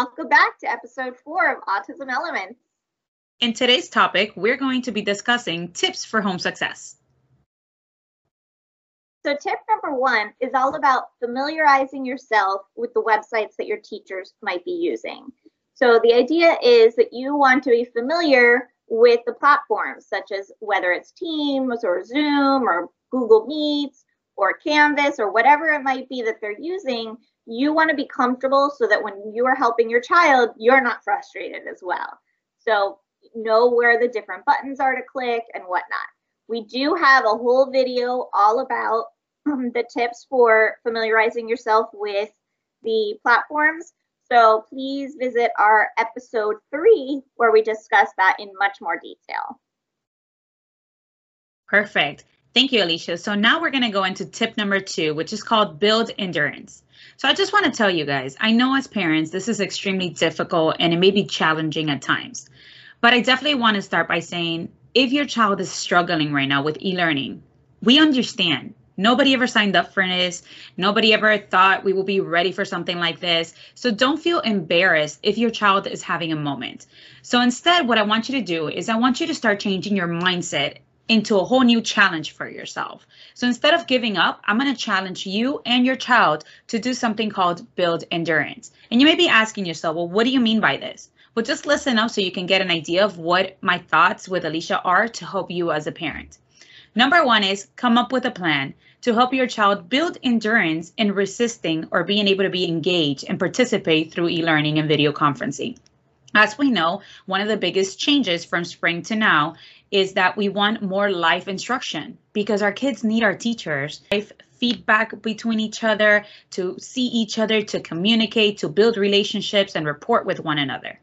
welcome back to episode four of Autism Elements. In today's topic, we're going to be discussing tips for home success. So, tip number one is all about familiarizing yourself with the websites that your teachers might be using. So, the idea is that you want to be familiar with the platforms, such as whether it's Teams or Zoom or Google Meets or Canvas or whatever it might be that they're using. You want to be comfortable so that when you are helping your child, you're not frustrated as well. So, know where the different buttons are to click and whatnot. We do have a whole video all about um, the tips for familiarizing yourself with the platforms. So please visit our episode three where we discuss that in much more detail. Perfect. Thank you, Alicia. So now we're going to go into tip number two, which is called build endurance. So I just want to tell you guys, I know as parents, this is extremely difficult and it may be challenging at times. But I definitely want to start by saying if your child is struggling right now with e learning, we understand. Nobody ever signed up for this. Nobody ever thought we will be ready for something like this. So don't feel embarrassed if your child is having a moment. So instead, what I want you to do is I want you to start changing your mindset into a whole new challenge for yourself. So instead of giving up, I'm going to challenge you and your child to do something called build endurance. And you may be asking yourself, well, what do you mean by this? Well, just listen up so you can get an idea of what my thoughts with Alicia are to help you as a parent. Number one is come up with a plan to help your child build endurance in resisting or being able to be engaged and participate through e-learning and video conferencing. As we know, one of the biggest changes from spring to now is that we want more live instruction because our kids need our teachers. Life feedback between each other, to see each other, to communicate, to build relationships and report with one another.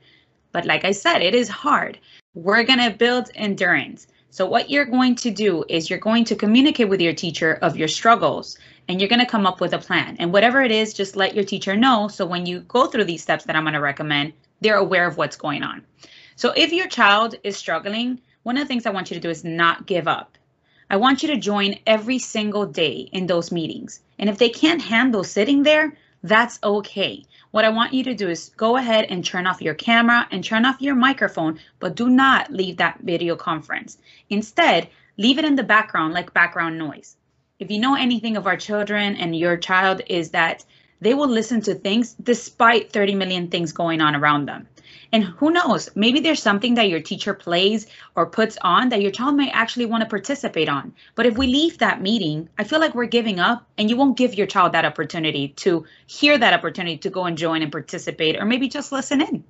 But like I said, it is hard. We're going to build endurance. So what you're going to do is you're going to communicate with your teacher of your struggles and you're going to come up with a plan. And whatever it is, just let your teacher know. So when you go through these steps that I'm going to recommend, they're aware of what's going on. So if your child is struggling, one of the things I want you to do is not give up. I want you to join every single day in those meetings. And if they can't handle sitting there, that's okay. What I want you to do is go ahead and turn off your camera and turn off your microphone, but do not leave that video conference. Instead, leave it in the background like background noise. If you know anything of our children and your child is that they will listen to things despite 30 million things going on around them. And who knows, maybe there's something that your teacher plays or puts on that your child might actually want to participate on. But if we leave that meeting, I feel like we're giving up and you won't give your child that opportunity to hear that opportunity to go and join and participate or maybe just listen in.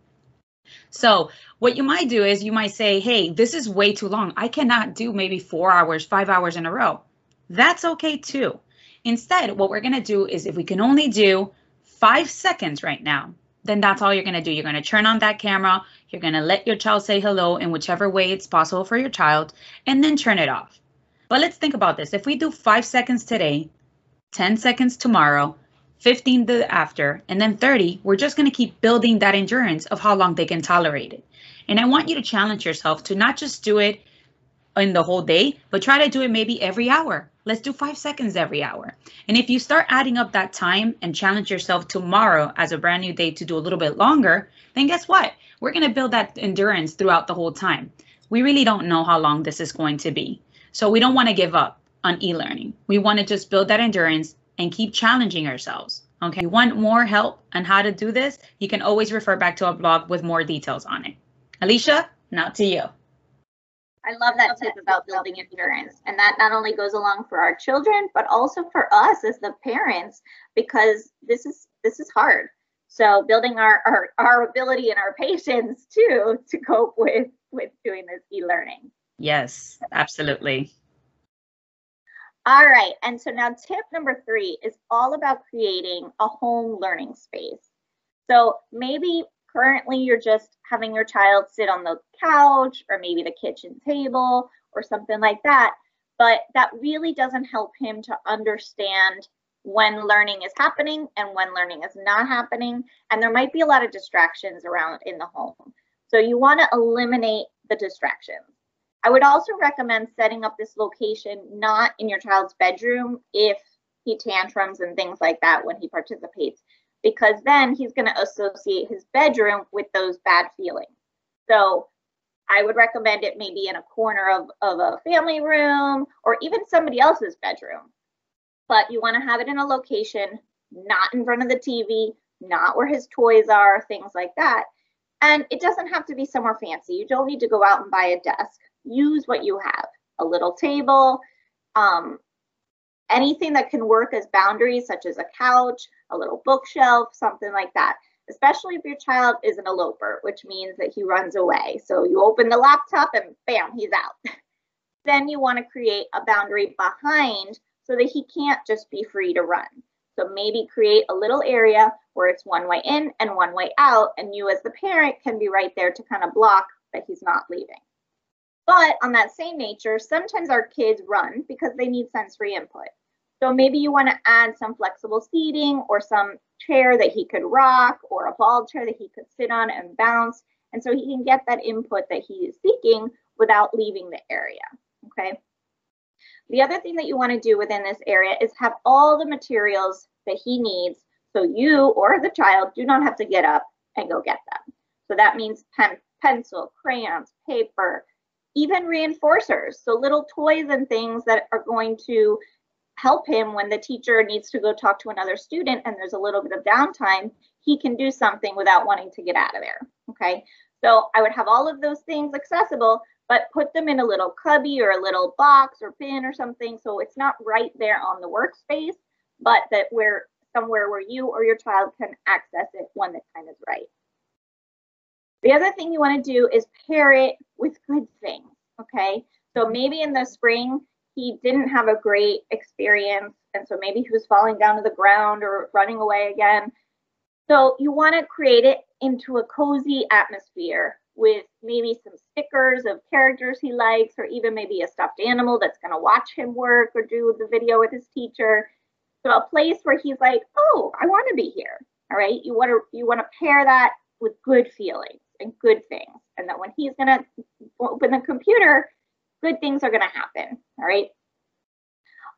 So what you might do is you might say, hey, this is way too long. I cannot do maybe four hours, five hours in a row. That's okay too. Instead, what we're going to do is if we can only do five seconds right now, then that's all you're going to do. You're going to turn on that camera. You're going to let your child say hello in whichever way it's possible for your child, and then turn it off. But let's think about this. If we do five seconds today, 10 seconds tomorrow, 15 the after, and then 30, we're just going to keep building that endurance of how long they can tolerate it. And I want you to challenge yourself to not just do it in the whole day, but try to do it maybe every hour. Let's do five seconds every hour. And if you start adding up that time and challenge yourself tomorrow as a brand new day to do a little bit longer, then guess what? We're going to build that endurance throughout the whole time. We really don't know how long this is going to be. So we don't want to give up on e-learning. We want to just build that endurance and keep challenging ourselves. Okay, you want more help on how to do this? You can always refer back to our blog with more details on it. Alicia, now to you. I love that tip about building endurance. And that not only goes along for our children, but also for us as the parents, because this is this is hard. So building our, our, our ability and our patience too to cope with with doing this e-learning. Yes, absolutely. All right. And so now tip number three is all about creating a home learning space. So maybe currently you're just having your child sit on the couch or maybe the kitchen table or something like that. But that really doesn't help him to understand when learning is happening and when learning is not happening. And there might be a lot of distractions around in the home. So you want to eliminate the distractions. I would also recommend setting up this location not in your child's bedroom if he tantrums and things like that when he participates, because then he's going to associate his bedroom with those bad feelings. So I would recommend it maybe in a corner of, of a family room or even somebody else's bedroom. But you want to have it in a location not in front of the TV, not where his toys are, things like that. And it doesn't have to be somewhere fancy. You don't need to go out and buy a desk. Use what you have a little table, um, anything that can work as boundaries, such as a couch, a little bookshelf, something like that. Especially if your child is an eloper, which means that he runs away. So you open the laptop and bam, he's out. then you want to create a boundary behind so that he can't just be free to run. So maybe create a little area where it's one way in and one way out, and you as the parent can be right there to kind of block that he's not leaving. But on that same nature, sometimes our kids run because they need sensory input. So maybe you want to add some flexible seating or some chair that he could rock or a ball chair that he could sit on and bounce. And so he can get that input that he is seeking without leaving the area. Okay. The other thing that you want to do within this area is have all the materials that he needs so you or the child do not have to get up and go get them. So that means pen, pencil, crayons, paper, even reinforcers. So little toys and things that are going to help him when the teacher needs to go talk to another student and there's a little bit of downtime, he can do something without wanting to get out of there. Okay. So I would have all of those things accessible, but put them in a little cubby or a little box or bin or something so it's not right there on the workspace, but that where somewhere where you or your child can access it when the time is right. The other thing you want to do is pair it with good things. Okay. So maybe in the spring, he didn't have a great experience. And so maybe he was falling down to the ground or running away again. So you want to create it into a cozy atmosphere with maybe some stickers of characters he likes, or even maybe a stuffed animal that's going to watch him work or do the video with his teacher. So a place where he's like, oh, I want to be here. All right. You want to you want to pair that with good feelings and good things. And that when he's going to open the computer, good things are going to happen. All right.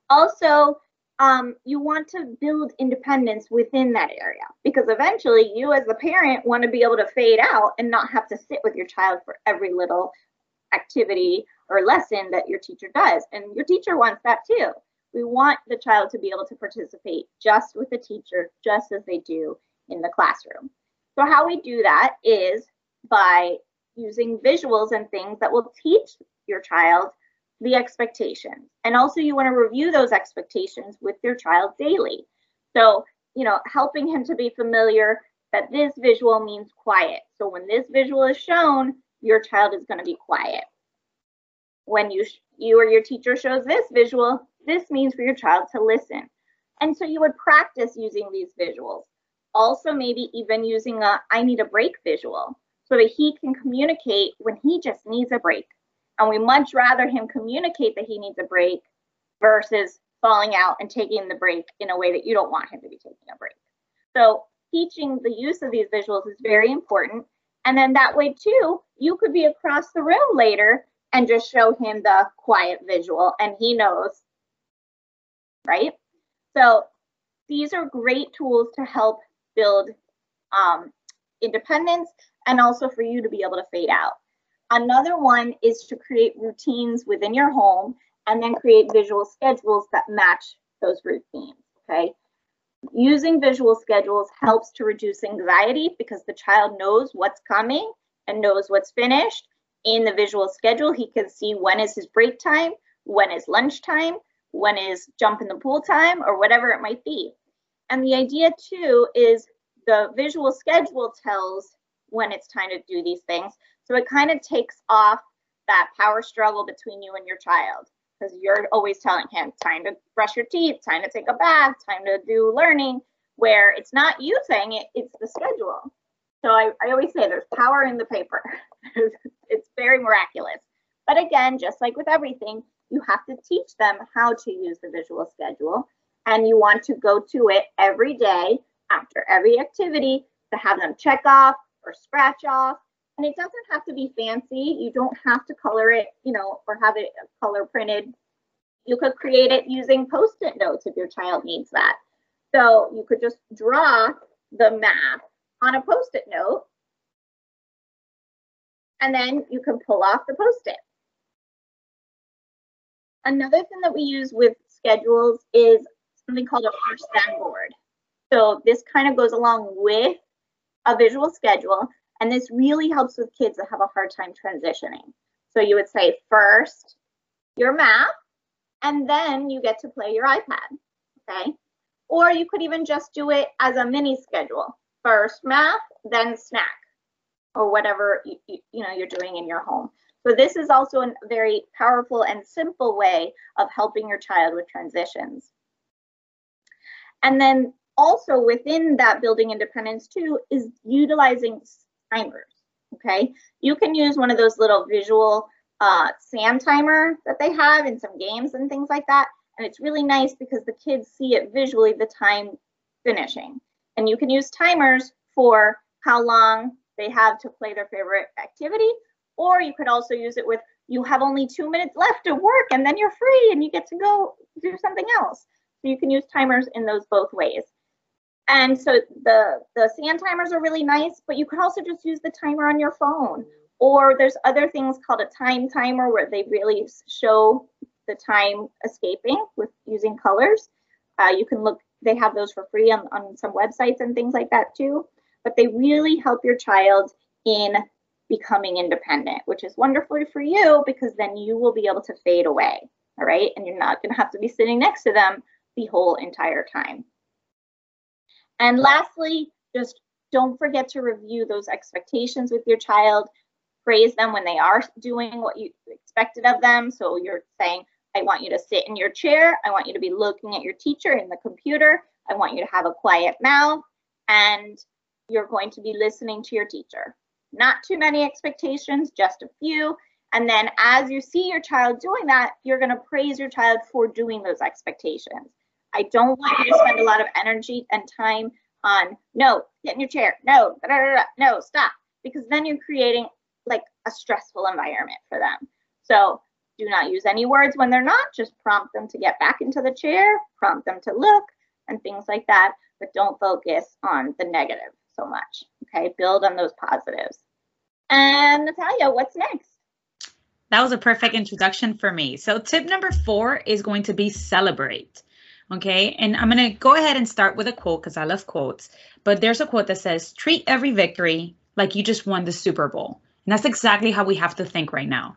Also, um, you want to build independence within that area because eventually you as the parent want to be able to fade out and not have to sit with your child for every little activity or lesson that your teacher does. And your teacher wants that too. We want the child to be able to participate just with the teacher, just as they do in the classroom. So how we do that is by using visuals and things that will teach your child the expectations. And also you want to review those expectations with your child daily. So, you know, helping him to be familiar that this visual means quiet. So when this visual is shown, your child is going to be quiet. When you you or your teacher shows this visual, this means for your child to listen. And so you would practice using these visuals. Also maybe even using a I need a break visual so that he can communicate when he just needs a break. And we much rather him communicate that he needs a break versus falling out and taking the break in a way that you don't want him to be taking a break. So teaching the use of these visuals is very important. And then that way too, you could be across the room later and just show him the quiet visual and he knows, right? So these are great tools to help build um, independence and also for you to be able to fade out. Another one is to create routines within your home and then create visual schedules that match those routines, okay? Using visual schedules helps to reduce anxiety because the child knows what's coming and knows what's finished. In the visual schedule, he can see when is his break time, when is lunch time, when is jump in the pool time, or whatever it might be. And the idea too is the visual schedule tells when it's time to do these things. So it kind of takes off that power struggle between you and your child because you're always telling him time to brush your teeth, time to take a bath, time to do learning, where it's not you saying it, it's the schedule. So I, I always say there's power in the paper. it's very miraculous. But again, just like with everything, you have to teach them how to use the visual schedule. And you want to go to it every day after every activity to have them check off or scratch off and it doesn't have to be fancy. You don't have to color it, you know, or have it color printed. You could create it using post-it notes if your child needs that. So you could just draw the map on a post-it note. And then you can pull off the post-it. Another thing that we use with schedules is something called a first then board. So this kind of goes along with a visual schedule, and this really helps with kids that have a hard time transitioning. So you would say first your math, and then you get to play your iPad, okay? Or you could even just do it as a mini schedule. First math, then snack, or whatever you, you, you know you're doing in your home. So this is also a very powerful and simple way of helping your child with transitions. And then also within that building independence too is utilizing timers, okay? You can use one of those little visual uh, sand timer that they have in some games and things like that. And it's really nice because the kids see it visually, the time finishing. And you can use timers for how long they have to play their favorite activity or you could also use it with you have only two minutes left to work and then you're free and you get to go do something else. So you can use timers in those both ways. And so the, the sand timers are really nice, but you could also just use the timer on your phone. Or there's other things called a time timer where they really show the time escaping with using colors. Uh, you can look, they have those for free on, on some websites and things like that too. But they really help your child in becoming independent, which is wonderful for you because then you will be able to fade away. All right. And you're not going to have to be sitting next to them the whole entire time. And lastly, just don't forget to review those expectations with your child. Praise them when they are doing what you expected of them. So you're saying, I want you to sit in your chair. I want you to be looking at your teacher in the computer. I want you to have a quiet mouth. And you're going to be listening to your teacher. Not too many expectations, just a few. And then as you see your child doing that, you're going to praise your child for doing those expectations. I don't want you to spend a lot of energy and time on no, get in your chair, no, no, stop, because then you're creating like a stressful environment for them. So do not use any words when they're not, just prompt them to get back into the chair, prompt them to look, and things like that, but don't focus on the negative so much. Okay, build on those positives. And Natalia, what's next? That was a perfect introduction for me. So, tip number four is going to be celebrate. Okay, and I'm going to go ahead and start with a quote because I love quotes. But there's a quote that says, treat every victory like you just won the Super Bowl. And that's exactly how we have to think right now.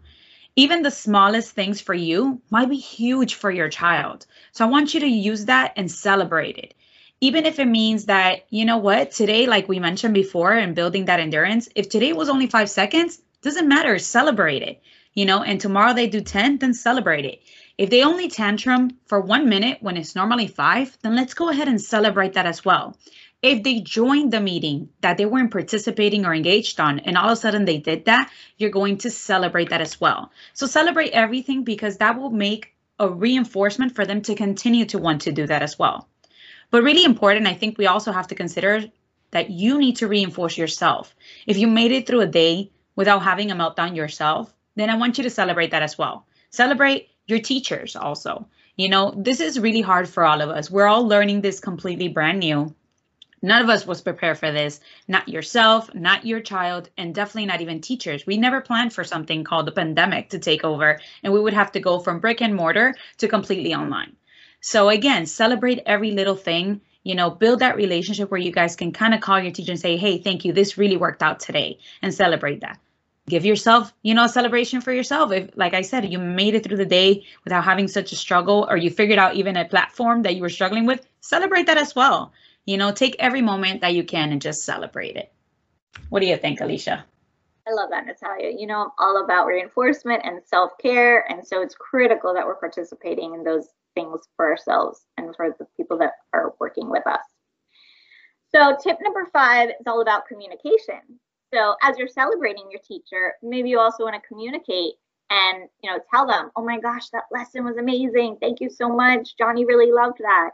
Even the smallest things for you might be huge for your child. So I want you to use that and celebrate it even if it means that, you know what, today, like we mentioned before, and building that endurance, if today was only five seconds, doesn't matter, celebrate it, you know, and tomorrow they do 10, then celebrate it. If they only tantrum for one minute when it's normally five, then let's go ahead and celebrate that as well. If they joined the meeting that they weren't participating or engaged on, and all of a sudden they did that, you're going to celebrate that as well. So celebrate everything because that will make a reinforcement for them to continue to want to do that as well. But really important, I think we also have to consider that you need to reinforce yourself. If you made it through a day without having a meltdown yourself, then I want you to celebrate that as well. Celebrate your teachers also. You know, this is really hard for all of us. We're all learning this completely brand new. None of us was prepared for this. Not yourself, not your child, and definitely not even teachers. We never planned for something called the pandemic to take over, and we would have to go from brick and mortar to completely online. So again, celebrate every little thing. You know, build that relationship where you guys can kind of call your teacher and say, "Hey, thank you. This really worked out today," and celebrate that. Give yourself, you know, a celebration for yourself. If, like I said, you made it through the day without having such a struggle, or you figured out even a platform that you were struggling with, celebrate that as well. You know, take every moment that you can and just celebrate it. What do you think, Alicia? I love that, Natalia. You know, I'm all about reinforcement and self care. And so it's critical that we're participating in those things for ourselves and for the people that are working with us. So tip number five is all about communication. So as you're celebrating your teacher, maybe you also want to communicate and you know tell them, oh my gosh, that lesson was amazing. Thank you so much. Johnny really loved that.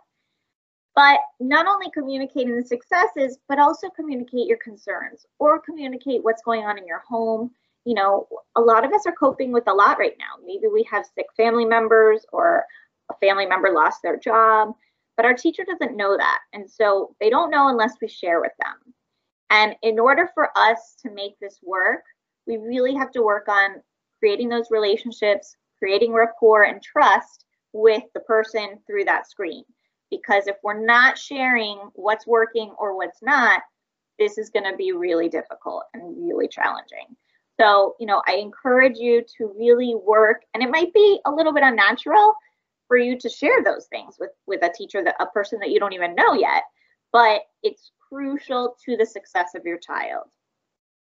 But not only communicating the successes, but also communicate your concerns or communicate what's going on in your home. You know, a lot of us are coping with a lot right now. Maybe we have sick family members or a family member lost their job. But our teacher doesn't know that. And so they don't know unless we share with them. And in order for us to make this work, we really have to work on creating those relationships, creating rapport and trust with the person through that screen. Because if we're not sharing what's working or what's not, this is going to be really difficult and really challenging. So, you know, I encourage you to really work, and it might be a little bit unnatural for you to share those things with with a teacher that a person that you don't even know yet, but it's crucial to the success of your child.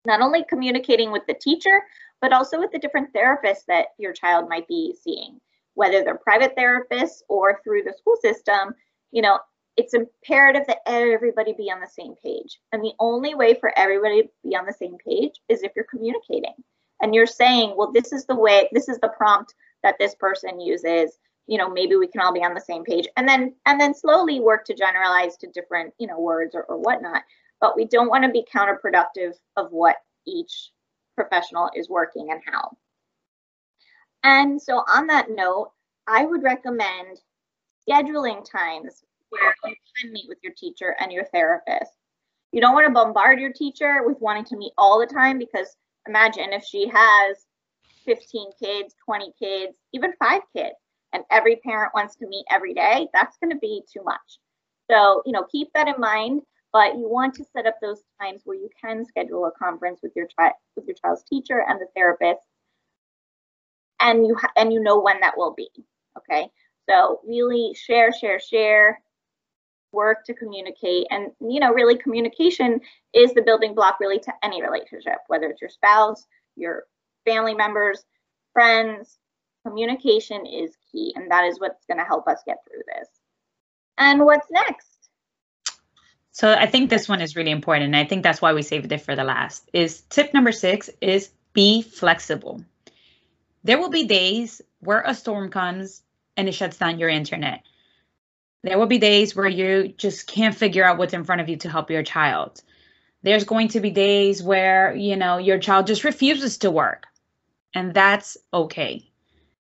Not only communicating with the teacher, but also with the different therapists that your child might be seeing, whether they're private therapists or through the school system, you know, it's imperative that everybody be on the same page. And the only way for everybody to be on the same page is if you're communicating and you're saying, well, this is the way, this is the prompt that this person uses. You know, maybe we can all be on the same page and then and then slowly work to generalize to different, you know, words or, or whatnot. But we don't want to be counterproductive of what each professional is working and how. And so on that note, I would recommend scheduling times where you can meet with your teacher and your therapist. You don't want to bombard your teacher with wanting to meet all the time because imagine if she has 15 kids, 20 kids, even five kids, and every parent wants to meet every day, that's going to be too much. So, you know, keep that in mind, but you want to set up those times where you can schedule a conference with your child with your child's teacher and the therapist and you ha- and you know when that will be, okay? So, really share share share work to communicate and you know really communication is the building block really to any relationship whether it's your spouse your family members friends communication is key and that is what's going to help us get through this. And what's next? So i think this one is really important and i think that's why we saved it for the last is tip number six is be flexible there will be days where a storm comes and it shuts down your internet there will be days where you just can't figure out what's in front of you to help your child. There's going to be days where, you know, your child just refuses to work. And that's okay.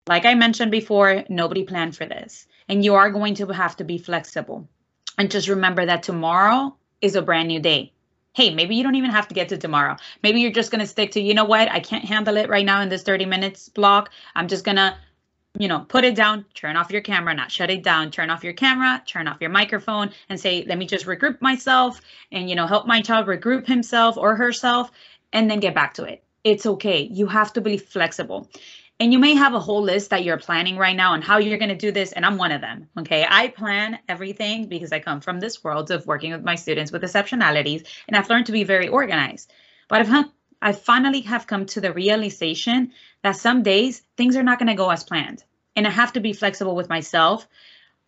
Like I mentioned before, nobody planned for this. And you are going to have to be flexible. And just remember that tomorrow is a brand new day. Hey, maybe you don't even have to get to tomorrow. Maybe you're just going to stick to, you know what? I can't handle it right now in this 30 minutes block. I'm just going to you know, put it down, turn off your camera, not shut it down, turn off your camera, turn off your microphone and say, let me just regroup myself and, you know, help my child regroup himself or herself and then get back to it. It's okay. You have to be flexible. And you may have a whole list that you're planning right now on how you're going to do this. And I'm one of them. Okay. I plan everything because I come from this world of working with my students with exceptionalities and I've learned to be very organized. But I've I finally have come to the realization that some days things are not going to go as planned. And I have to be flexible with myself.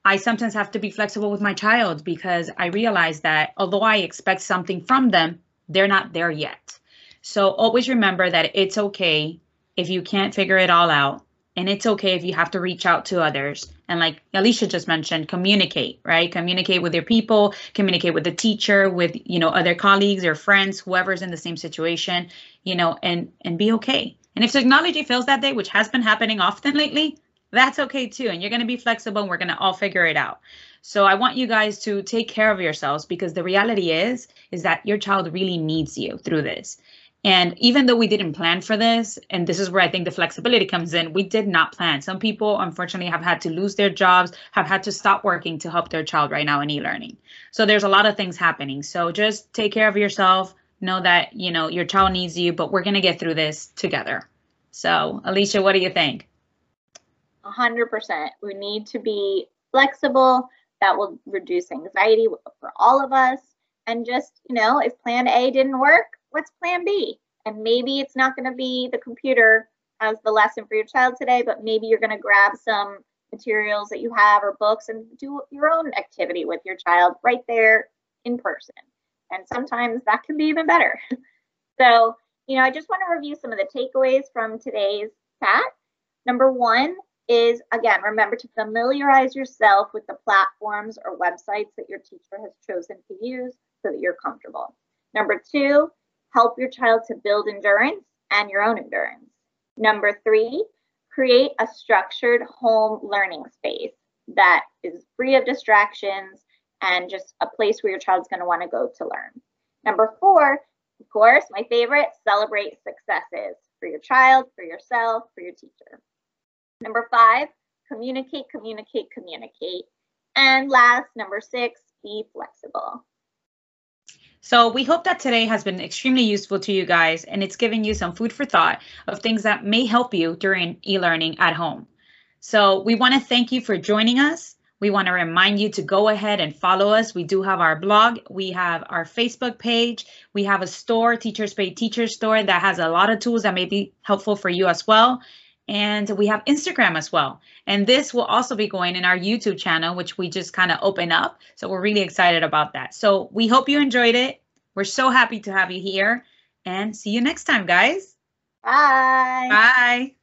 I sometimes have to be flexible with my child because I realize that although I expect something from them, they're not there yet. So always remember that it's okay if you can't figure it all out and it's okay if you have to reach out to others. And like alicia just mentioned communicate right? Communicate with your people communicate with the teacher with you know other colleagues or friends whoever's in the same situation you know and and be okay. And if technology fails that day which has been happening often lately that's okay too. And you're going to be flexible and we're going to all figure it out. So i want you guys to take care of yourselves because the reality is is that your child really needs you through this and even though we didn't plan for this, and this is where I think the flexibility comes in, we did not plan. Some people, unfortunately, have had to lose their jobs, have had to stop working to help their child right now in e-learning. So there's a lot of things happening. So just take care of yourself. Know that you know your child needs you, but we're gonna get through this together. So, Alicia, what do you think? A hundred percent. We need to be flexible. That will reduce anxiety for all of us. And just you know, if Plan A didn't work, what's plan B? And maybe it's not going to be the computer as the lesson for your child today, but maybe you're going to grab some materials that you have or books and do your own activity with your child right there in person. And sometimes that can be even better. so, you know, I just want to review some of the takeaways from today's chat. Number one is again, remember to familiarize yourself with the platforms or websites that your teacher has chosen to use so that you're comfortable. Number two, help your child to build endurance and your own endurance. Number three, create a structured home learning space. that is free of distractions and just a place where your child's going to want to go to learn. Number four, of course, my favorite, celebrate successes for your child, for yourself, for your teacher. Number five, communicate, communicate, communicate. And last, number six, be flexible. So we hope that today has been extremely useful to you guys and it's giving you some food for thought of things that may help you during e-learning at home. So we want to thank you for joining us. We want to remind you to go ahead and follow us. We do have our blog, we have our Facebook page, we have a store, Teachers Pay Teachers store that has a lot of tools that may be helpful for you as well. And we have Instagram as well. And this will also be going in our YouTube channel, which we just kind of open up. So we're really excited about that. So we hope you enjoyed it. We're so happy to have you here and see you next time, guys. Bye. Bye.